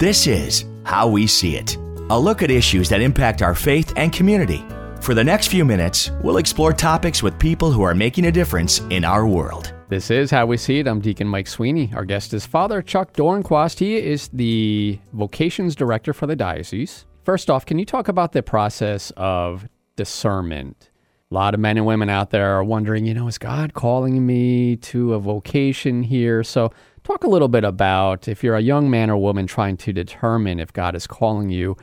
This is How We See It, a look at issues that impact our faith and community. For the next few minutes, we'll explore topics with people who are making a difference in our world. This is How We See It. I'm Deacon Mike Sweeney. Our guest is Father Chuck Dornquast. He is the vocations director for the diocese. First off, can you talk about the process of discernment? A lot of men and women out there are wondering, you know, is God calling me to a vocation here? So, talk a little bit about if you're a young man or woman trying to determine if God is calling you,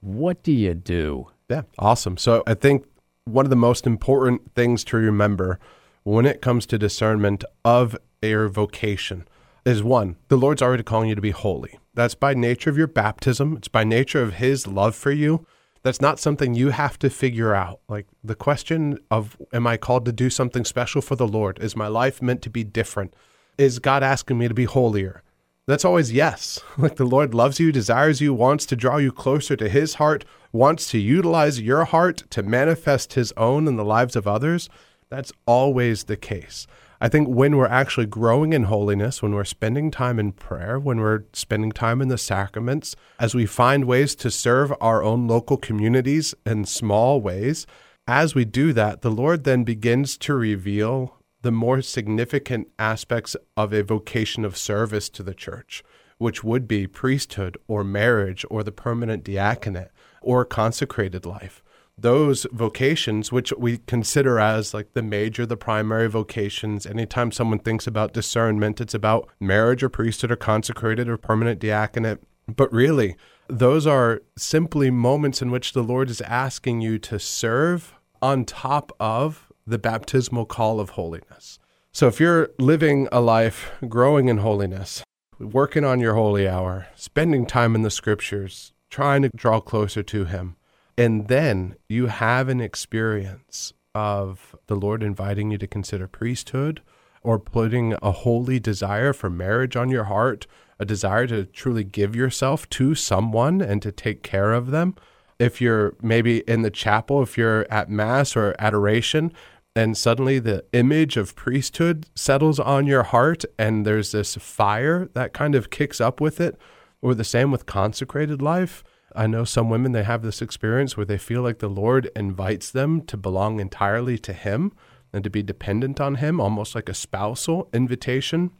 what do you do? Yeah, awesome. So I think one of the most important things to remember when it comes to discernment of a vocation is one, the Lord's already calling you to be holy. That's by nature of your baptism, it's by nature of His love for you. That's not something you have to figure out. Like the question of, am I called to do something special for the Lord? Is my life meant to be different? Is God asking me to be holier? That's always yes. Like the Lord loves you, desires you, wants to draw you closer to His heart, wants to utilize your heart to manifest His own in the lives of others. That's always the case. I think when we're actually growing in holiness, when we're spending time in prayer, when we're spending time in the sacraments, as we find ways to serve our own local communities in small ways, as we do that, the Lord then begins to reveal the more significant aspects of a vocation of service to the church, which would be priesthood or marriage or the permanent diaconate or consecrated life. Those vocations, which we consider as like the major, the primary vocations, anytime someone thinks about discernment, it's about marriage or priesthood or consecrated or permanent diaconate. But really, those are simply moments in which the Lord is asking you to serve on top of the baptismal call of holiness. So if you're living a life growing in holiness, working on your holy hour, spending time in the scriptures, trying to draw closer to Him, and then you have an experience of the Lord inviting you to consider priesthood or putting a holy desire for marriage on your heart, a desire to truly give yourself to someone and to take care of them. If you're maybe in the chapel, if you're at Mass or adoration, and suddenly the image of priesthood settles on your heart and there's this fire that kind of kicks up with it. Or the same with consecrated life. I know some women they have this experience where they feel like the lord invites them to belong entirely to him and to be dependent on him almost like a spousal invitation.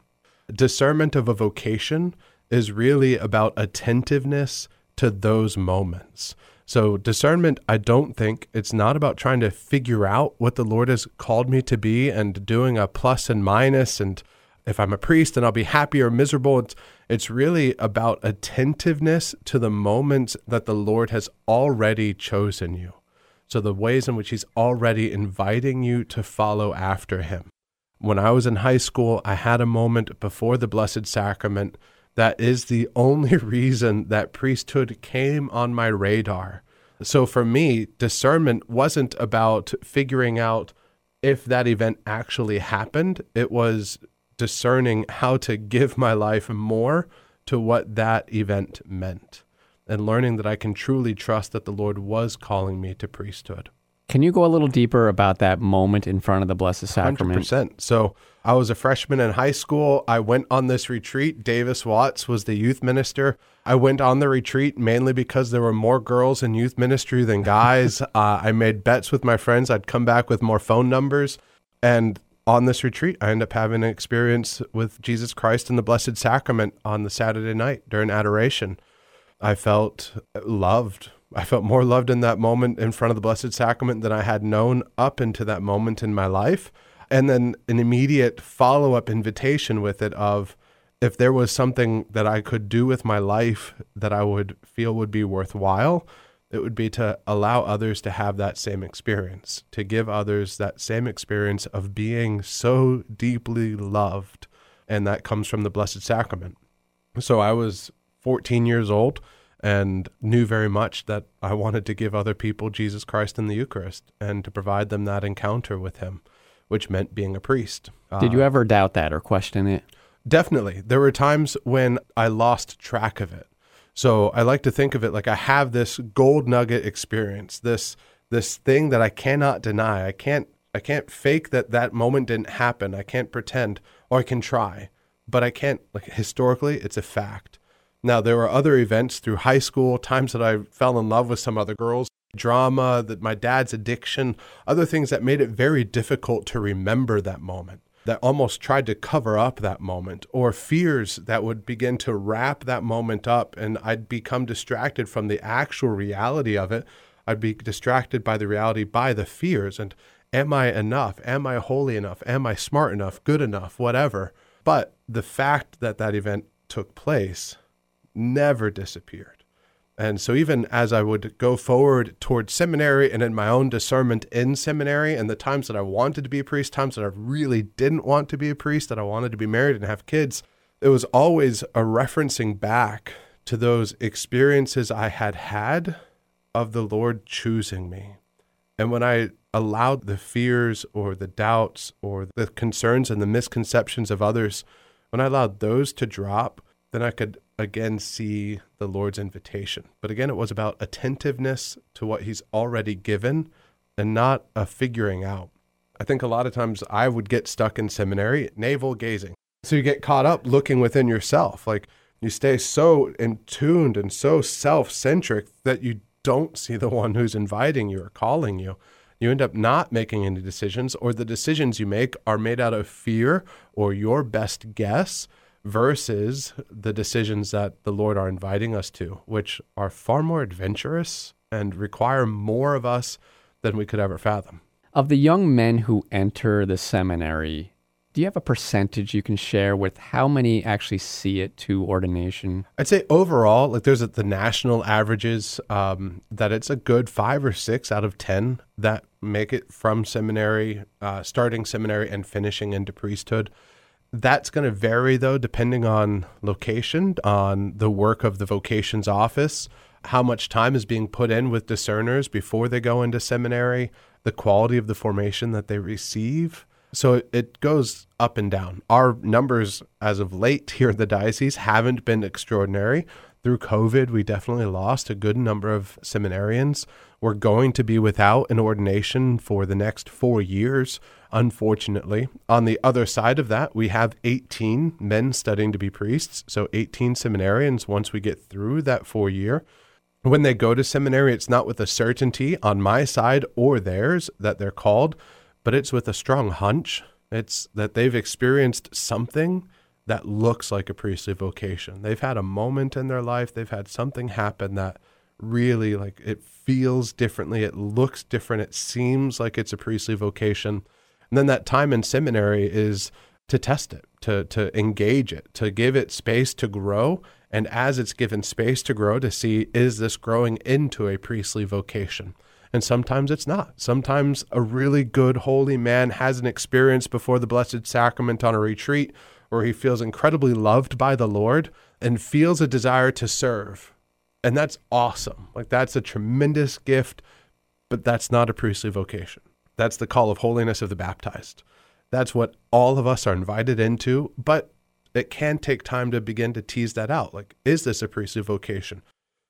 Discernment of a vocation is really about attentiveness to those moments so, discernment, I don't think it's not about trying to figure out what the Lord has called me to be and doing a plus and minus and if I'm a priest then I'll be happy or miserable. It's it's really about attentiveness to the moments that the Lord has already chosen you. So the ways in which he's already inviting you to follow after him. When I was in high school, I had a moment before the Blessed Sacrament that is the only reason that priesthood came on my radar. So for me, discernment wasn't about figuring out if that event actually happened. It was discerning how to give my life more to what that event meant and learning that I can truly trust that the Lord was calling me to priesthood. Can you go a little deeper about that moment in front of the Blessed Sacrament? 100%. So I was a freshman in high school. I went on this retreat. Davis Watts was the youth minister. I went on the retreat mainly because there were more girls in youth ministry than guys. uh, I made bets with my friends. I'd come back with more phone numbers. And on this retreat, I ended up having an experience with Jesus Christ and the Blessed Sacrament on the Saturday night during adoration. I felt loved I felt more loved in that moment in front of the Blessed Sacrament than I had known up into that moment in my life. And then an immediate follow up invitation with it of if there was something that I could do with my life that I would feel would be worthwhile, it would be to allow others to have that same experience, to give others that same experience of being so deeply loved. And that comes from the Blessed Sacrament. So I was 14 years old and knew very much that I wanted to give other people Jesus Christ in the Eucharist and to provide them that encounter with Him, which meant being a priest. Did you uh, ever doubt that or question it? Definitely. There were times when I lost track of it. So I like to think of it like I have this gold nugget experience, this this thing that I cannot deny. I can't I can't fake that that moment didn't happen. I can't pretend, or I can try, but I can't like historically it's a fact Now, there were other events through high school, times that I fell in love with some other girls, drama, that my dad's addiction, other things that made it very difficult to remember that moment, that almost tried to cover up that moment, or fears that would begin to wrap that moment up, and I'd become distracted from the actual reality of it. I'd be distracted by the reality, by the fears. And am I enough? Am I holy enough? Am I smart enough? Good enough? Whatever. But the fact that that event took place never disappeared. And so, even as I would go forward toward seminary and in my own discernment in seminary, and the times that I wanted to be a priest, times that I really didn't want to be a priest, that I wanted to be married and have kids, it was always a referencing back to those experiences I had had of the Lord choosing me. And when I allowed the fears or the doubts or the concerns and the misconceptions of others, when I allowed those to drop, then I could again see the Lord's invitation. But again, it was about attentiveness to what He's already given and not a figuring out. I think a lot of times I would get stuck in seminary, navel gazing. So you get caught up looking within yourself. Like you stay so in tuned and so self centric that you don't see the one who's inviting you or calling you. You end up not making any decisions, or the decisions you make are made out of fear or your best guess versus the decisions that the Lord are inviting us to, which are far more adventurous and require more of us than we could ever fathom. Of the young men who enter the seminary, do you have a percentage you can share with how many actually see it to ordination? I'd say overall, like there's a, the national averages um, that it's a good five or six out of 10 that make it from seminary, uh, starting seminary and finishing into priesthood. That's going to vary though, depending on location, on the work of the vocations office, how much time is being put in with discerners before they go into seminary, the quality of the formation that they receive. So it goes up and down. Our numbers as of late here in the diocese haven't been extraordinary. Through COVID, we definitely lost a good number of seminarians. We're going to be without an ordination for the next four years, unfortunately. On the other side of that, we have 18 men studying to be priests. So 18 seminarians once we get through that four year. When they go to seminary, it's not with a certainty on my side or theirs that they're called, but it's with a strong hunch. It's that they've experienced something that looks like a priestly vocation. They've had a moment in their life, they've had something happen that really like it feels differently, it looks different, it seems like it's a priestly vocation. And then that time in seminary is to test it, to to engage it, to give it space to grow, and as it's given space to grow to see is this growing into a priestly vocation. And sometimes it's not. Sometimes a really good holy man has an experience before the Blessed Sacrament on a retreat where he feels incredibly loved by the Lord and feels a desire to serve. And that's awesome. Like, that's a tremendous gift, but that's not a priestly vocation. That's the call of holiness of the baptized. That's what all of us are invited into, but it can take time to begin to tease that out. Like, is this a priestly vocation?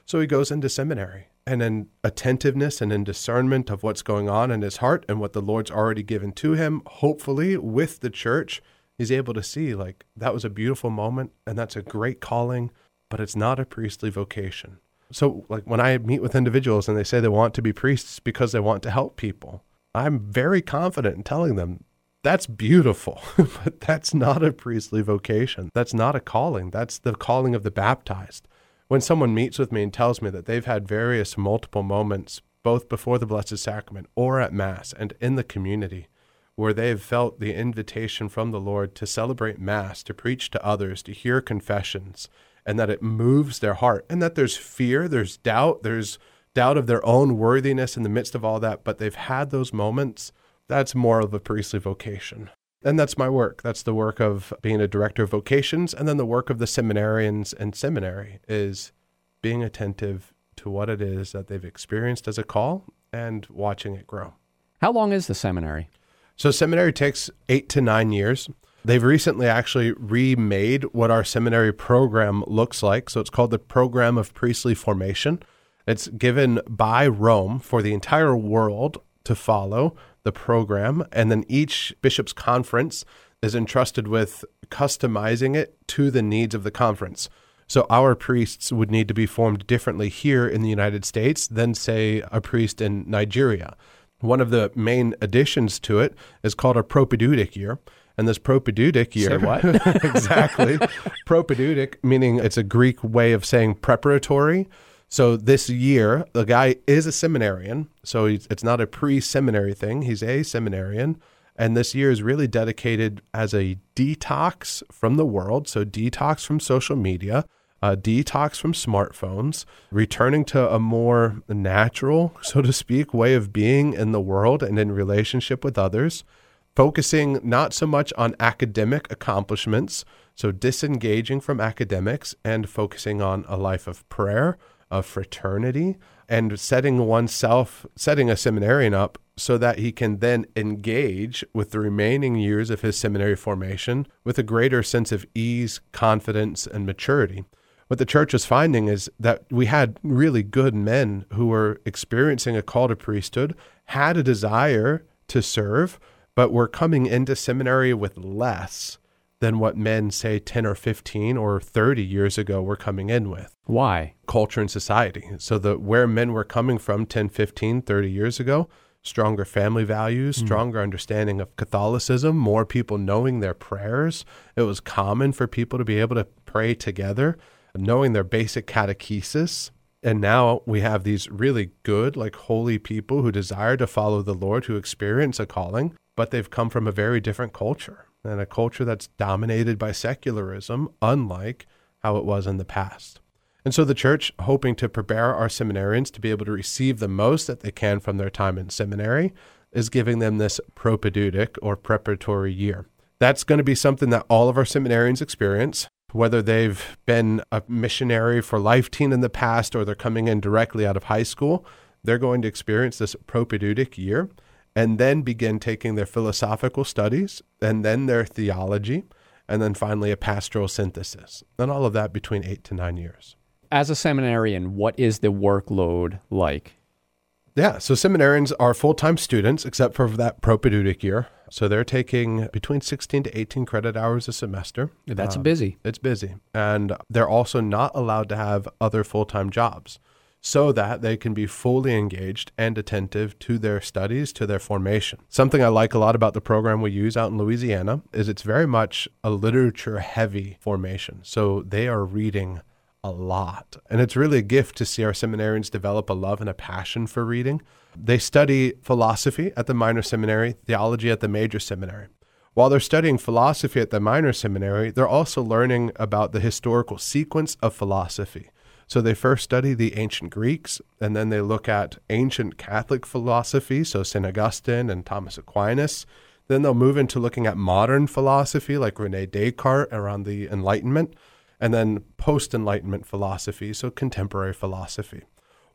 So he goes into seminary and in attentiveness and in discernment of what's going on in his heart and what the Lord's already given to him, hopefully with the church, he's able to see like that was a beautiful moment and that's a great calling, but it's not a priestly vocation. So, like when I meet with individuals and they say they want to be priests because they want to help people, I'm very confident in telling them that's beautiful, but that's not a priestly vocation. That's not a calling. That's the calling of the baptized. When someone meets with me and tells me that they've had various multiple moments, both before the Blessed Sacrament or at Mass and in the community, where they've felt the invitation from the Lord to celebrate Mass, to preach to others, to hear confessions, and that it moves their heart, and that there's fear, there's doubt, there's doubt of their own worthiness in the midst of all that, but they've had those moments, that's more of a priestly vocation. And that's my work. That's the work of being a director of vocations. And then the work of the seminarians and seminary is being attentive to what it is that they've experienced as a call and watching it grow. How long is the seminary? So, seminary takes eight to nine years. They've recently actually remade what our seminary program looks like. So, it's called the Program of Priestly Formation. It's given by Rome for the entire world to follow the program. And then each bishop's conference is entrusted with customizing it to the needs of the conference. So our priests would need to be formed differently here in the United States than, say, a priest in Nigeria. One of the main additions to it is called a propedeutic year. And this propedeutic year. Say what? exactly. propedeutic, meaning it's a Greek way of saying preparatory. So this year, the guy is a seminarian. So it's not a pre seminary thing, he's a seminarian. And this year is really dedicated as a detox from the world. So, detox from social media, a detox from smartphones, returning to a more natural, so to speak, way of being in the world and in relationship with others, focusing not so much on academic accomplishments, so disengaging from academics and focusing on a life of prayer, of fraternity, and setting oneself, setting a seminarian up so that he can then engage with the remaining years of his seminary formation with a greater sense of ease, confidence, and maturity. What the church was finding is that we had really good men who were experiencing a call to priesthood, had a desire to serve, but we're coming into seminary with less than what men, say, 10 or 15 or 30 years ago were coming in with. Why? Culture and society. So, the where men were coming from 10, 15, 30 years ago, stronger family values, hmm. stronger mm. understanding of Catholicism, more people knowing their prayers. It was common for people to be able to pray together knowing their basic catechesis. And now we have these really good, like holy people who desire to follow the Lord, who experience a calling, but they've come from a very different culture and a culture that's dominated by secularism, unlike how it was in the past. And so the church, hoping to prepare our seminarians to be able to receive the most that they can from their time in seminary, is giving them this propedeutic or preparatory year. That's going to be something that all of our seminarians experience whether they've been a missionary for Life Teen in the past or they're coming in directly out of high school, they're going to experience this propedeutic year and then begin taking their philosophical studies and then their theology and then finally a pastoral synthesis. And all of that between eight to nine years. As a seminarian, what is the workload like? Yeah, so seminarians are full time students except for that propedeutic year. So they're taking between 16 to 18 credit hours a semester. That's uh, busy. It's busy. And they're also not allowed to have other full time jobs so that they can be fully engaged and attentive to their studies, to their formation. Something I like a lot about the program we use out in Louisiana is it's very much a literature heavy formation. So they are reading a lot. And it's really a gift to see our seminarians develop a love and a passion for reading. They study philosophy at the minor seminary, theology at the major seminary. While they're studying philosophy at the minor seminary, they're also learning about the historical sequence of philosophy. So they first study the ancient Greeks, and then they look at ancient Catholic philosophy, so St. Augustine and Thomas Aquinas. Then they'll move into looking at modern philosophy, like Rene Descartes around the Enlightenment, and then post Enlightenment philosophy, so contemporary philosophy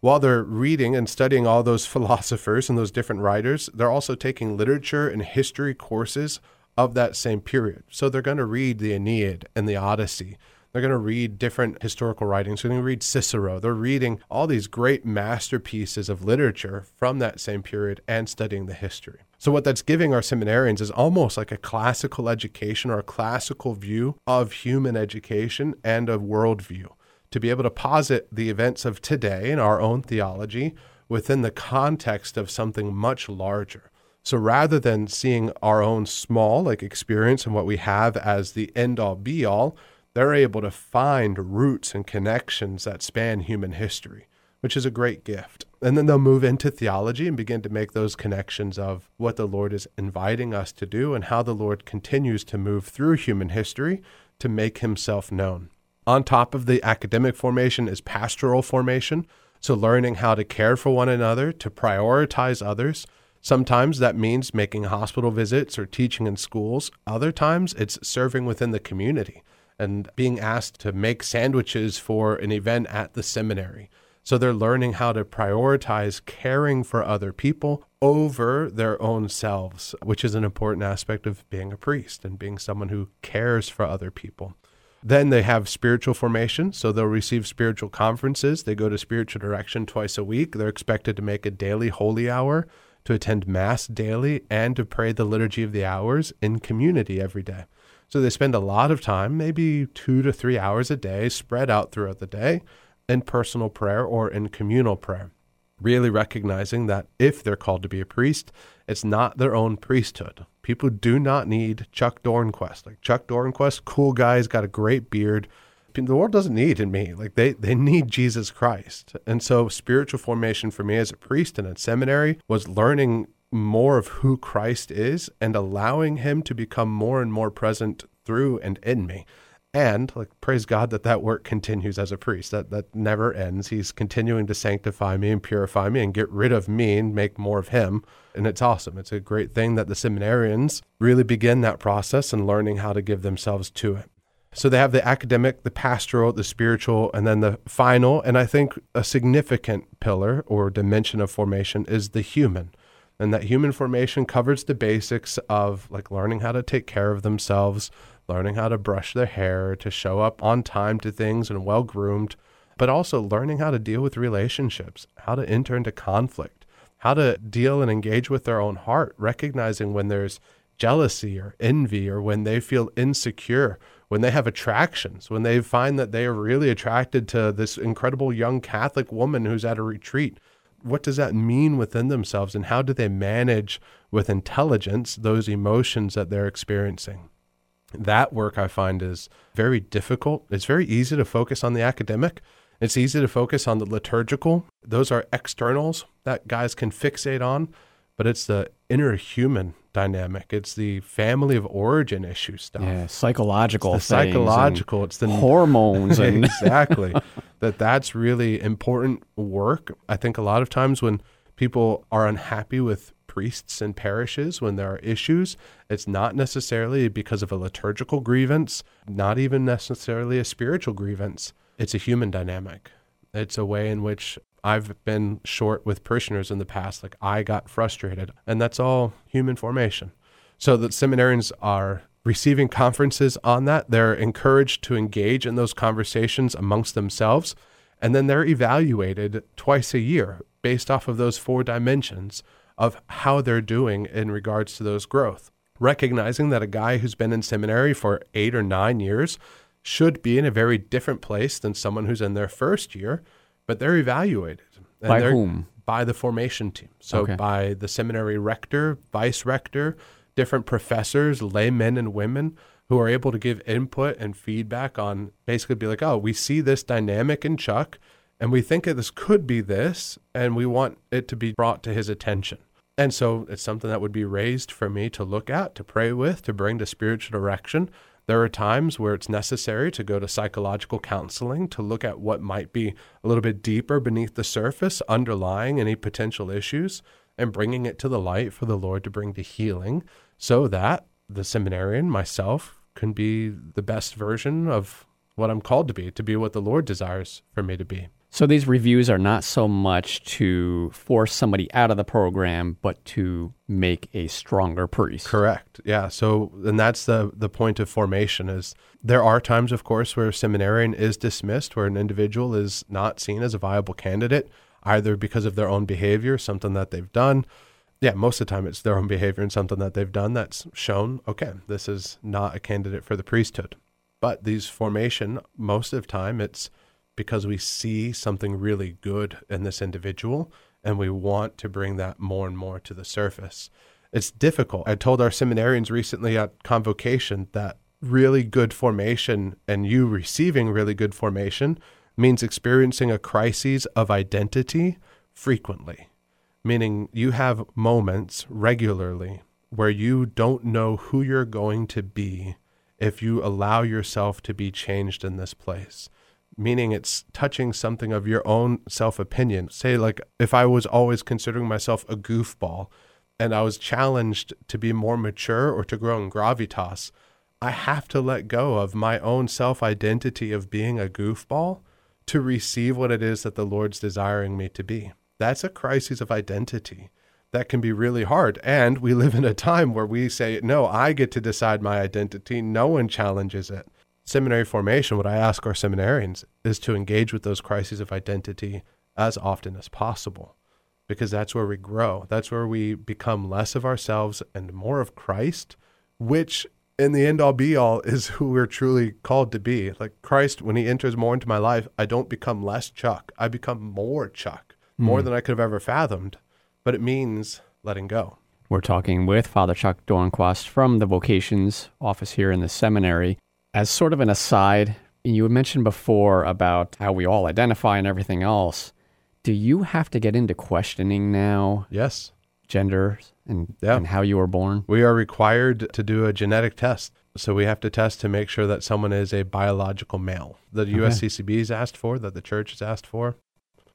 while they're reading and studying all those philosophers and those different writers, they're also taking literature and history courses of that same period. So they're going to read the Aeneid and the Odyssey. They're going to read different historical writings. They're going to read Cicero. They're reading all these great masterpieces of literature from that same period and studying the history. So, what that's giving our seminarians is almost like a classical education or a classical view of human education and a worldview to be able to posit the events of today in our own theology within the context of something much larger. So rather than seeing our own small like experience and what we have as the end all be all, they're able to find roots and connections that span human history, which is a great gift. And then they'll move into theology and begin to make those connections of what the Lord is inviting us to do and how the Lord continues to move through human history to make himself known. On top of the academic formation is pastoral formation. So, learning how to care for one another, to prioritize others. Sometimes that means making hospital visits or teaching in schools. Other times it's serving within the community and being asked to make sandwiches for an event at the seminary. So they're learning how to prioritize caring for other people over their own selves, which is an important aspect of being a priest and being someone who cares for other people. Then they have spiritual formation. So they'll receive spiritual conferences. They go to spiritual direction twice a week. They're expected to make a daily holy hour, to attend Mass daily, and to pray the Liturgy of the Hours in community every day. So they spend a lot of time, maybe two to three hours a day, spread out throughout the day, in personal prayer or in communal prayer. Really recognizing that if they're called to be a priest, it's not their own priesthood. People do not need Chuck Dornquast. Like Chuck Dornquast, cool guy, he's got a great beard. The world doesn't need in me. Like they, they need Jesus Christ. And so spiritual formation for me as a priest in a seminary was learning more of who Christ is and allowing him to become more and more present through and in me. And like praise God that that work continues as a priest. That that never ends. He's continuing to sanctify me and purify me and get rid of me and make more of him. And it's awesome. It's a great thing that the seminarians really begin that process and learning how to give themselves to it. So they have the academic, the pastoral, the spiritual, and then the final, and I think a significant pillar or dimension of formation is the human and that human formation covers the basics of like learning how to take care of themselves, learning how to brush their hair, to show up on time to things and well groomed, but also learning how to deal with relationships, how to enter into conflict, how to deal and engage with their own heart, recognizing when there's jealousy or envy or when they feel insecure, when they have attractions, when they find that they are really attracted to this incredible young Catholic woman who's at a retreat what does that mean within themselves and how do they manage with intelligence those emotions that they're experiencing? That work i find is very difficult. It's very easy to focus on the academic. It's easy to focus on the liturgical. Those are externals that guys can fixate on but it's the inner human dynamic. It's the family of origin issue stuff. Yeah, psychological. It's psychological. It's the hormones and exactly that. That's really important work. I think a lot of times when people are unhappy with priests and parishes when there are issues, it's not necessarily because of a liturgical grievance, not even necessarily a spiritual grievance. It's a human dynamic. It's a way in which I've been short with parishioners in the past. Like I got frustrated, and that's all human formation. So the seminarians are receiving conferences on that. They're encouraged to engage in those conversations amongst themselves, and then they're evaluated twice a year based off of those four dimensions of how they're doing in regards to those growth. Recognizing that a guy who's been in seminary for eight or nine years should be in a very different place than someone who's in their first year but they're evaluated. by whom? By the formation team. So Okay. by the seminary rector, vice rector, different professors, laymen and women who are able to give input and feedback on basically be like, oh, we see this dynamic in Chuck and we think that this could be this and we want it to be brought to his attention. And so it's something that would be raised for me to look at, to pray with, to bring to spiritual direction. There are times where it's necessary to go to psychological counseling to look at what might be a little bit deeper beneath the surface, underlying any potential issues, and bringing it to the light for the Lord to bring to healing so that the seminarian, myself, can be the best version of what I'm called to be, to be what the Lord desires for me to be. So these reviews are not so much to force somebody out of the program, but to make a stronger priest. Correct. Yeah. So, and that's the the point of formation is there are times, of course, where a seminarian is dismissed, where an individual is not seen as a viable candidate, either because of their own behavior, something that they've done. Yeah, most of the time it's their own behavior and something that they've done that's shown, okay, this is not a candidate for the priesthood. But these formation, most of the time it's because we see something really good in this individual and we want to bring that more and more to the surface. It's difficult. I told our seminarians recently at convocation that really good formation and you receiving really good formation means experiencing a crisis of identity frequently, meaning you have moments regularly where you don't know who you're going to be if you allow yourself to be changed in this place meaning it's touching something of your own self opinion. Say, like, if I was always considering myself a goofball and I was challenged to be more mature or to grow in gravitas, I have to let go of my own self identity of being a goofball to receive what it is that the Lord's desiring me to be. That's a crisis of identity. That can be really hard. And we live in a time where we say, no, I get to decide my identity. No one challenges it seminary formation, what I ask our seminarians is to engage with those crises of identity as often as possible, because that's where we grow. That's where we become less of ourselves and more of Christ, which in the end all be all is who we're truly called to be. Like Christ, when he enters more into my life, I don't become less Chuck. I become more Chuck, more Hmm. than I could have ever fathomed. But it means letting go. We're talking with Father Chuck Dornquast from the vocations office here in the seminary. As sort of an aside, you had mentioned before about how we all identify and everything else. Do you have to get into questioning now Yes. gender and, Yeah. and how you were born? We are required to do a genetic test. So we have to test to make sure that someone is a biological male. The USCCB is asked for, that the church has asked for.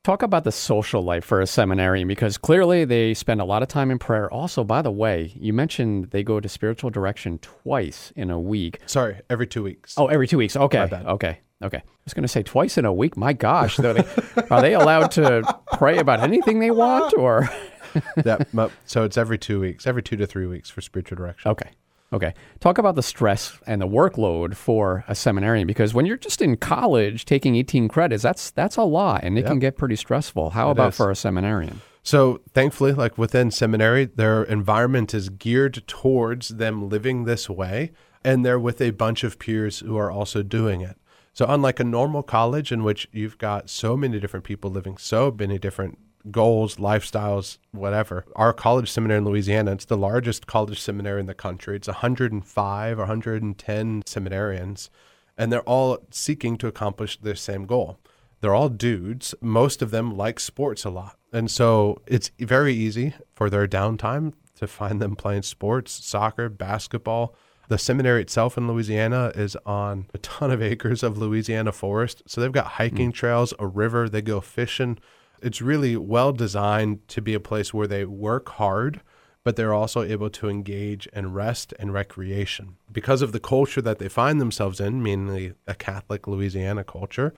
Talk about the social life for a seminarian because clearly they spend a lot of time in prayer. Also, by the way, you mentioned they go to spiritual direction twice in a week. Sorry, every two weeks. Oh, every two weeks. Okay. Okay. Okay. I was going to say twice in a week. My gosh. Are they, are they allowed to pray about anything they want or? yeah, so it's every two weeks, every two to three weeks for spiritual direction. Okay. Okay. Talk about the stress and the workload for a seminarian because when you're just in college taking 18 credits, that's that's a lot and it Yeah. can get pretty stressful. How It about is. for a seminarian? So thankfully, like within seminary, their environment is geared towards them living this way, and they're with a bunch of peers who are also doing it. So unlike a normal college in which you've got so many different people living so many different goals, lifestyles, whatever, our college seminary in Louisiana, it's the largest college seminary in the country. It's 105 or 110 seminarians, and they're all seeking to accomplish the same goal. They're all dudes. Most of them like sports a lot. And so it's very easy for their downtime to find them playing sports, soccer, basketball. The seminary itself in Louisiana is on a ton of acres of Louisiana forest. So they've got hiking hmm. trails, a river, they go fishing. It's really well designed to be a place where they work hard, but they're also able to engage in rest and recreation. Because of the culture that they find themselves in, mainly a Catholic Louisiana culture,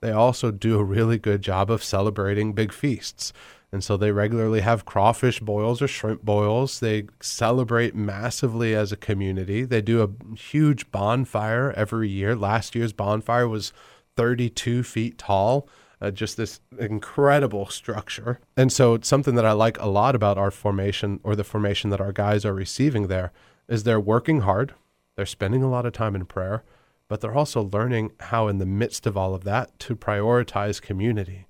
they also do a really good job of celebrating big feasts. And so they regularly have crawfish boils or shrimp boils. They celebrate massively as a community. They do a huge bonfire every year. Last year's bonfire was 32 feet tall, uh, just this incredible structure. And so something that I like a lot about our formation or the formation that our guys are receiving there is they're working hard. They're spending a lot of time in prayer but they're also learning how, in the midst of all of that, to prioritize community.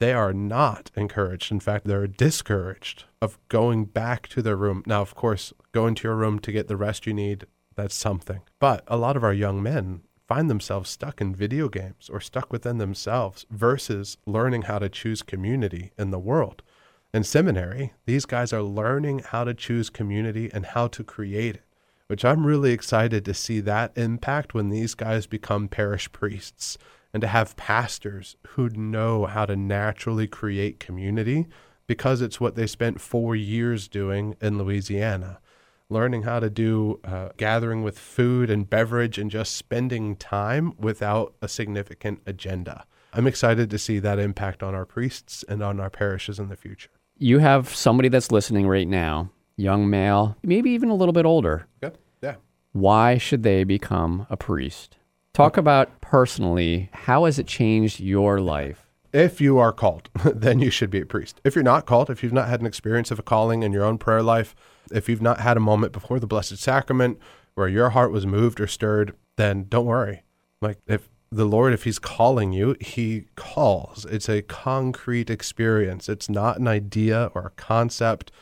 They are not encouraged. In fact, they're discouraged of going back to their room. Now, of course, going to your room to get the rest you need, that's something. But a lot of our young men find themselves stuck in video games or stuck within themselves versus learning how to choose community in the world. In seminary, these guys are learning how to choose community and how to create it which I'm really excited to see that impact when these guys become parish priests and to have pastors who know how to naturally create community because it's what they spent four years doing in Louisiana. Learning how to do uh, gathering with food and beverage and just spending time without a significant agenda. I'm excited to see that impact on our priests and on our parishes in the future. You have somebody that's listening right now, young male, maybe even a little bit older. Okay. Yeah. Why should they become a priest? Talk about personally, how has it changed your life? If you are called, then you should be a priest. If you're not called, if you've not had an experience of a calling in your own prayer life, if you've not had a moment before the Blessed Sacrament where your heart was moved or stirred, then don't worry. Like if the Lord, if He's calling you, He calls. It's a concrete experience. It's not an idea or a concept.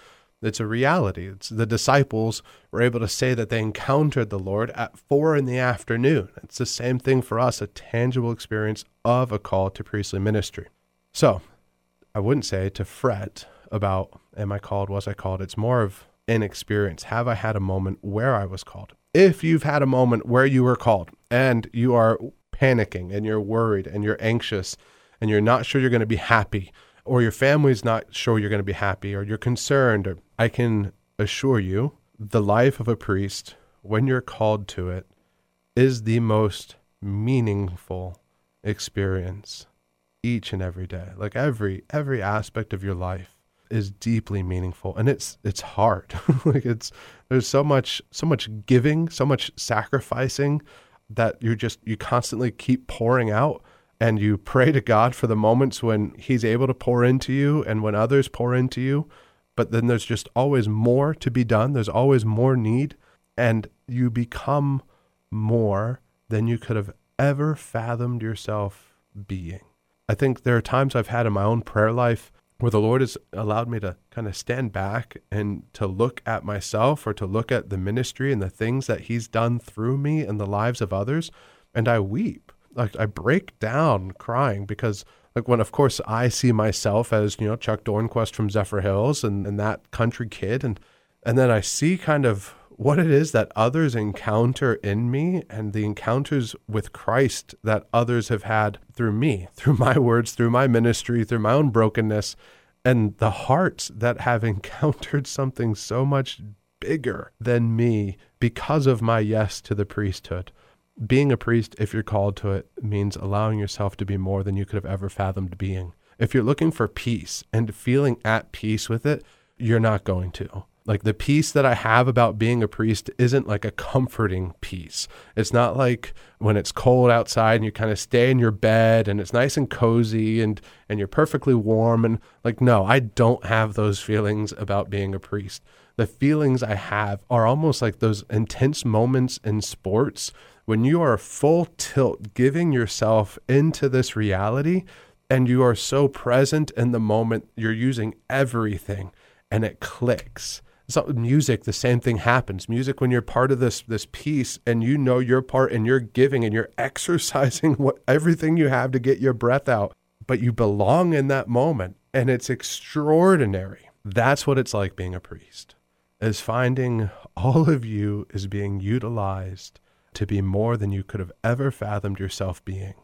It's a reality. It's the disciples were able to say that they encountered the Lord at four in the afternoon. It's the same thing for us, a tangible experience of a call to priestly ministry. So I wouldn't say to fret about, am I called? Was I called? It's more of an experience. Have I had a moment where I was called? If you've had a moment where you were called and you are panicking and you're worried and you're anxious and you're not sure you're going to be happy, or your family's not sure you're going to be happy, or you're concerned, or I can assure you the life of a priest, when you're called to it, is the most meaningful experience each and every day. Like every every aspect of your life is deeply meaningful and it's it's hard. like it's there's so much so much giving, so much sacrificing that you just you constantly keep pouring out and you pray to God for the moments when he's able to pour into you and when others pour into you, but then there's just always more to be done. There's always more need. and you become more than you could have ever fathomed yourself being. I think there are times I've had in my own prayer life where the Lord has allowed me to kind of stand back and to look at myself or to look at the ministry and the things that He's done through me and the lives of others. And I weep. Like I break down crying because like when of course I see myself as, you know, Chuck Dornquast from Zephyrhills and, and that country kid and and then I see kind of what it is that others encounter in me and the encounters with Christ that others have had through me, through my words, through my ministry, through my own brokenness, and the hearts that have encountered something so much bigger than me because of my yes to the priesthood. Being a priest, if you're called to it, means allowing yourself to be more than you could have ever fathomed being. If you're looking for peace and feeling at peace with it, you're not going to like the peace that I have about being a priest isn't like a comforting peace. It's not like when it's cold outside and you kind of stay in your bed and it's nice and cozy and and you're perfectly warm and like no, I don't have those feelings about being a priest. The feelings I have are almost like those intense moments in sports when you are full tilt giving yourself into this reality and you are so present in the moment, you're using everything and it clicks. So music the same thing happens. Music when you're part of this this piece and you know your part and you're giving and you're exercising what everything you have to get your breath out but you belong in that moment and it's extraordinary. That's what it's like being a priest is finding all of you is being utilized to be more than you could have ever fathomed yourself being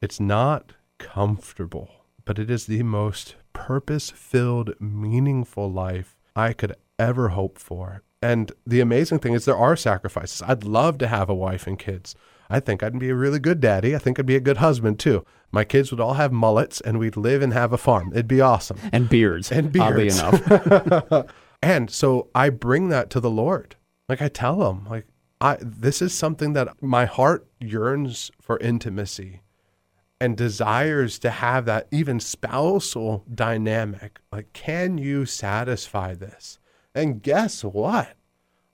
it's not comfortable but it is the most purpose filled meaningful life I could ever hope for. And the amazing thing is, there are sacrifices. I'd love to have a wife and kids. I think I'd be a really good daddy. I think I'd be a good husband too. My kids would all have mullets and we'd live and have a farm. It'd be awesome. And beards. And beards. Oddly enough. and so I bring that to the Lord. Like I tell him, like, I, this is something that my heart yearns for intimacy and desires to have that even spousal dynamic. Like, can you satisfy this? And guess what?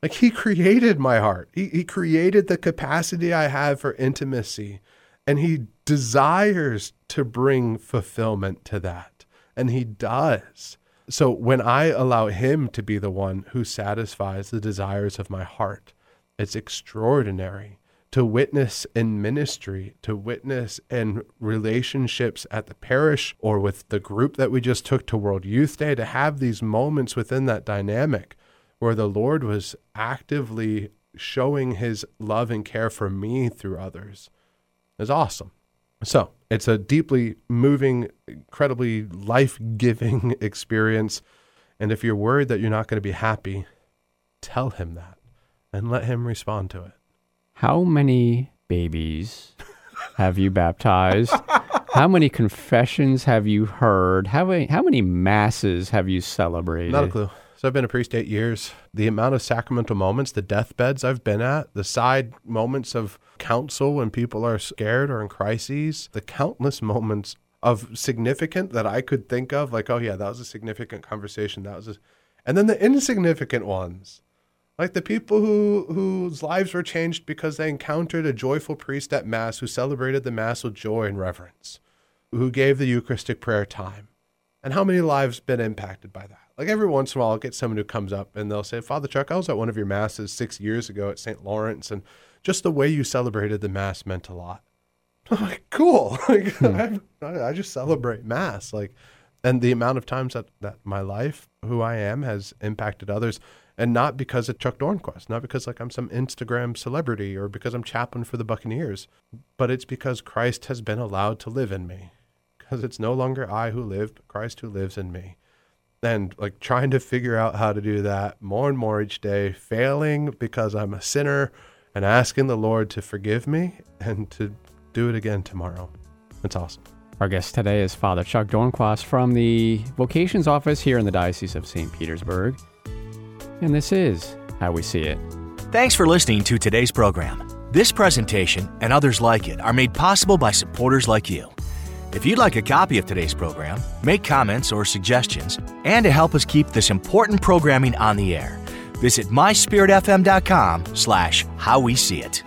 Like he created my heart. He, he created the capacity I have for intimacy. And he desires to bring fulfillment to that. And he does. So when I allow him to be the one who satisfies the desires of my heart, it's extraordinary to witness in ministry, to witness in relationships at the parish or with the group that we just took to World Youth Day, to have these moments within that dynamic where the Lord was actively showing his love and care for me through others is awesome. So it's a deeply moving, incredibly life giving experience. And if you're worried that you're not going to be happy, tell him that and let him respond to it. How many babies have you baptized? how many confessions have you heard? How many, how many masses have you celebrated? Not a clue. So I've been a priest eight years. The amount of sacramental moments, the deathbeds I've been at, the side moments of counsel when people are scared or in crises, the countless moments of significant that I could think of, like, oh yeah, that was a significant conversation. That was, a... and then the insignificant ones like the people who whose lives were changed because they encountered a joyful priest at mass who celebrated the mass with joy and reverence, who gave the Eucharistic prayer time. And how many lives been impacted by that? Like every once in a while, I'll get someone who comes up and they'll say, Father Chuck, I was at one of your masses six years ago at St. Lawrence, and just the way you celebrated the mass meant a lot. I'm like, cool. like, hmm. I, I just celebrate mass. Like, and the amount of times that, that my life, who I am, has impacted others and not because of Chuck Dornquast, not because like I'm some Instagram celebrity or because I'm chaplain for the Buccaneers, but it's because Christ has been allowed to live in me. Because it's no longer I who live, but Christ who lives in me. And like trying to figure out how to do that more and more each day, failing because I'm a sinner and asking the Lord to forgive me and to do it again tomorrow. It's awesome. Our guest today is Father Chuck Dornquast from the Vocations Office here in the Diocese of St. Petersburg. And this is how we see it. Thanks for listening to today's program. This presentation and others like it are made possible by supporters like you. If you'd like a copy of today's program, make comments or suggestions, and to help us keep this important programming on the air, Visit myspiritfm.com slash how we see it.